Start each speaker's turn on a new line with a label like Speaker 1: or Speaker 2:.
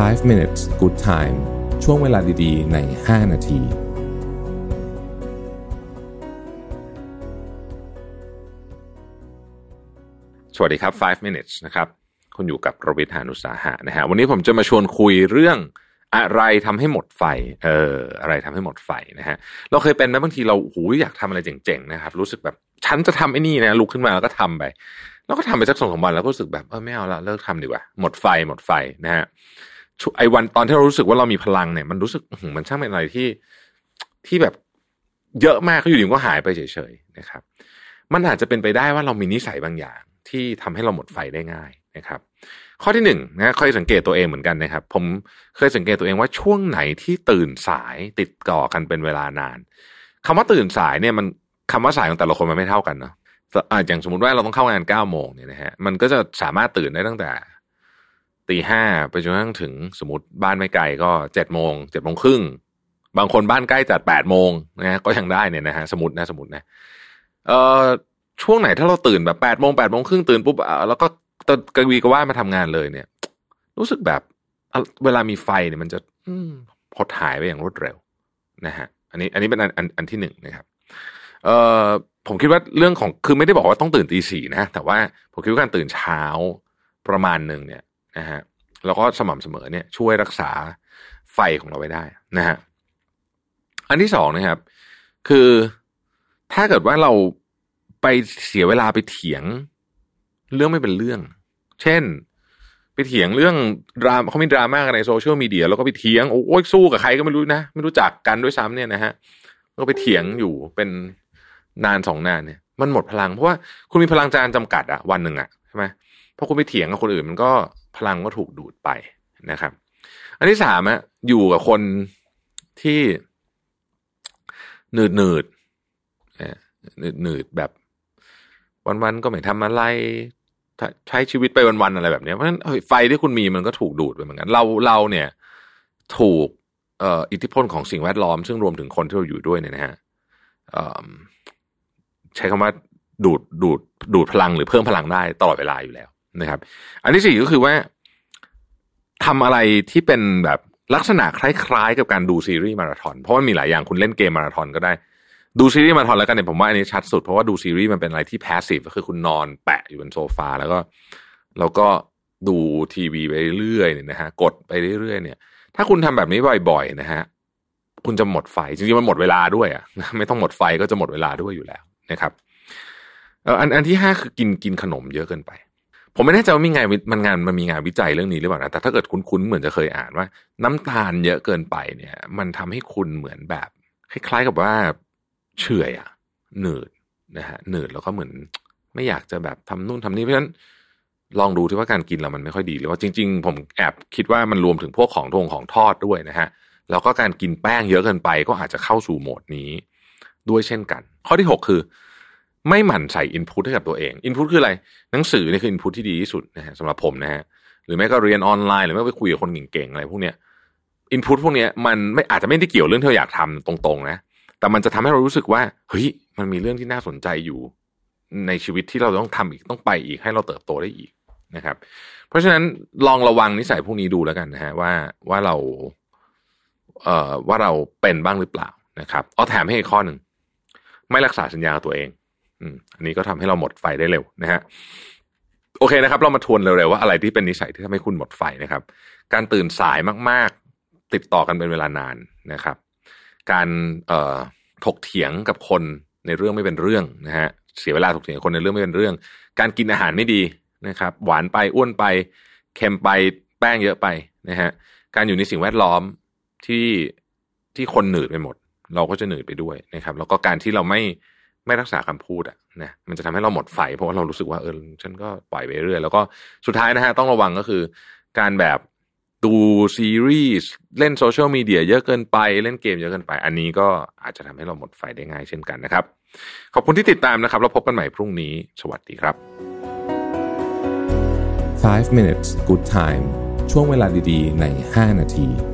Speaker 1: 5 minutes good time ช่วงเวลาดีๆ ใน 5 นาที
Speaker 2: สวัสดีครับ 5 minutes นะครับ คุณอยู่กับรวิทยานุสาหะนะฮะ วันนี้ผมจะมาชวนคุยเรื่องอะไรทำให้หมดไฟ เออ อะไรทำให้หมดไฟนะฮะ เราเคยเป็นไหมบางทีเราหูยอยากทำอะไรเจ๋งๆนะครับ รู้สึกแบบฉันจะทำไอ้นี่นะ ลุกขึ้นมาแล้วก็ทำไป แล้วก็ทำไปสักสองสามวันแล้วก็รู้สึกแบบเออไม่เอาละเลิกทำดีกว่า หมดไฟหมดไฟนะฮะ ไอ้วันตอนที่เรารู้สึกว่าเรามีพลังเนี่ย มันรู้สึกมันช่างเป็นอะไรที่ที่แบบเยอะมากก็อยู่ดีก็หายไปเฉยๆนะครับ มันอาจจะเป็นไปได้ว่าเรามีนิสัยบางอย่าง ที่ทำให้เราหมดไฟได้ง่ายนะครับ ข้อที่หนึ่งนะเคยสังเกตตัวเองเหมือนกันนะครับ ผมเคยสังเกตตัวเองว่าช่วงไหนที่ตื่นสายติดต่อกันเป็นเวลานานคำว่าตื่นสายเนี่ยมันคำว่าสายของแต่ละคนมันไม่เท่ากันเนาะอย่างสมมติว่าเราต้องเข้างานเก้าโมงเนี่ยนะฮะมันก็จะสามารถตื่นได้ตั้งแต่ ตีห้าไปจนกระทั่งถึงสมมติบ้านไม่ไกลก็เจ็ดโมงเจ็ดโมงครึ่งบางคนบ้านใกล้จัดแปดโมงนะก็ยังได้เนี่ยนะฮะสมมตินะสมมตินะเอ่อช่วงไหนถ้าเราตื่นแบบแปดโมงแปดโมงครึ่งตื่นปุ๊บแล้วก็กระวีกว่ามาทำงานเลยเนี่ย รู้สึกแบบเวลามีไฟเนี่ยมันจะหดหายไปอย่างรวดเร็วนะฮะอันนี้อันนี้เป็นอันอันอันที่หนึ่งนะครับ เอ่อผมคิดว่าเรื่องของคือไม่ได้บอกว่าต้องตื่นตีสี่นะ แต่ว่าผมคิดว่าการตื่นเช้าประมาณหนึ่งเนี่ย นะฮะแล้วก็สม่ำเสมอเนี่ยช่วยรักษาไฟของเราไว้ได้นะฮะอันที่สองนะครับ คือถ้าเกิดว่าเราไปเสียเวลาไปเถียงเรื่องไม่เป็นเรื่อง เช่น ไปเถียงเรื่องดราม่าเขามีดราม่ากันในโซเชียลมีเดียแล้วก็ไปเถียงโอ้ยสู้กับใครก็ไม่รู้นะ ไม่รู้จักกันด้วยซ้ำเนี่ยนะฮะก็ไปเถียงอยู่เป็นนานสองนานเนี่ย มันหมดพลังเพราะว่าคุณมีพลังจานจำกัดอะวันหนึ่งอะใช่ไหมพอคุณไปเถียงกับคนอื่นมันก็ พลังก็ถูกดูดไปนะครับ อันที่สามอะอยู่กับคนที่หนืดหนืดหนืดหนืดแบบ วันๆก็ไม่ทำอะไรใช้ชีวิตไปวันๆอะไรแบบนี้เพราะฉะนั้นไฟที่คุณมีมันก็ถูกดูดไปเหมือนกัน เราเราเนี่ย ถูกเออ,อิทธิพลของสิ่งแวดล้อม ซึ่งรวมถึงคนที่เราอยู่ด้วยเนี่ยนะฮะใช้คำว่าดูดดูดดูดพลังหรือเพิ่มพลังได้ตลอดเวลาอยู่แล้ว นะครับ อันที่สี่ก็คือว่าทำอะไรที่เป็นแบบลักษณะคล้ายๆ กับการดูซีรีส์มาราธอนเพราะว่ามีหลายอย่างคุณเล่นเกมมาราธอนก็ได้ดูซีรีส์มาราธอนแล้วกันเนี่ยผมว่าอันนี้ชัดสุดเพราะว่าดูซีรีส์มันเป็นอะไรที่ passive ก็คือคุณนอนแปะอยู่บนโซฟาแล้วก็แล้วก็ดูทีวีไปเรื่อยเนี่ยนะฮะกดไปเรื่อยๆเนี่ย ถ้าคุณทำแบบนี้บ่อยๆนะฮะคุณจะหมดไฟจริงๆมันหมดเวลาด้วยอะไม่ต้องหมดไฟก็จะหมดเวลาด้วยอยู่แล้วนะครับอันอันที่ห้าคือกินกินขนมเยอะเกินไป ผมไม่แน่ใจว่ามีงานมันงานมันมีงานวิจัยเรื่องนี้หรือเปล่านะแต่ถ้าเกิดคุ้นๆเหมือนจะเคยอ่านว่า น้ำตาลเยอะเกินไปเนี่ย มันทำให้คุณเหมือนแบบ คล้ายๆกับว่าเฉื่อยอะหนืดนะฮะหนืดแล้วก็เหมือนไม่อยากจะแบบทำนู่นทำนี่เพราะฉะนั้นลองดูที่ว่าการกินเรามันไม่ค่อยดีหรือว่าจริง ๆ ผมแอบคิดว่ามันรวมถึงพวกของทงของทอดด้วยนะฮะแล้วก็การกินแป้งเยอะเกินไปก็อาจจะเข้าสู่โหมดนี้ ด้วยเช่นกัน ข้อที่หกคือ ไม่หมั่นใส่อินพุตให้กับตัวเองอินพุตคืออะไร หนังสือนี่คืออินพุตที่ดีที่สุดนะฮะสำหรับผมนะฮะหรือแม้ก็เรียนออนไลน์หรือแม้ไปคุยกับคนเก่งๆอะไรพวกเนี้ยอินพุตพวกเนี้ยมันไม่อาจจะไม่ได้เกี่ยวเรื่องที่เราอยากทำตรงๆนะแต่มันจะทำให้เรารู้สึกว่าเฮ้ยมันมีเรื่องที่น่าสนใจอยู่ ในชีวิตที่เราต้องทำอีกต้องไปอีกให้เราเติบโตได้อีกนะครับ เพราะฉะนั้นลองระวังนิสัยพวกนี้ดูแล้วกันนะฮะว่าว่าเราเอ่อว่าเราเป็นบ้างหรือเปล่านะครับเอาแถมให้อีกข้อหนึ่งไม่รักษาสัญญาตัวเอง อันนี้ก็ทำให้เราหมดไฟได้เร็วนะฮะโอเคนะครับ เรามาทวนเร็วๆว่าอะไรที่เป็นนิสัยที่ทำให้คุณหมดไฟนะครับ การตื่นสายมากๆ ติดต่อกันเป็นเวลานานนะครับ การเอถกเถียงกับคนในเรื่องไม่เป็นเรื่องนะฮะเสียเวลาถกเถียงคนในเรื่องไม่เป็นเรื่อง การกินอาหารไม่ดีนะครับ หวานไปอ้วนไปเค็มไปแป้งเยอะไปนะฮะการอยู่ในสิ่งแวดล้อมที่ที่คนหนืดไปหมด เราก็จะหนืดไปด้วยนะครับ แล้วก็การที่เราไม่ ไม่รักษาคำพูดอะนะมันจะทำให้เราหมดไฟเพราะว่าเรารู้สึกว่าเออฉันก็ปล่อยไปเรื่อยแล้วก็สุดท้ายนะฮะต้องระวังก็คือการแบบดูซีรีส์เล่นโซเชียลมีเดียเยอะเกินไปเล่นเกมเยอะเกินไป อันนี้ก็อาจจะทำให้เราหมดไฟได้ง่ายเช่นกันนะครับ ขอบคุณที่ติดตามนะครับ แล้วพบกันใหม่พรุ่งนี้ สวัสดีครับ
Speaker 1: 5 minutes good time ช่วงเวลาดีๆ ใน 5 นาที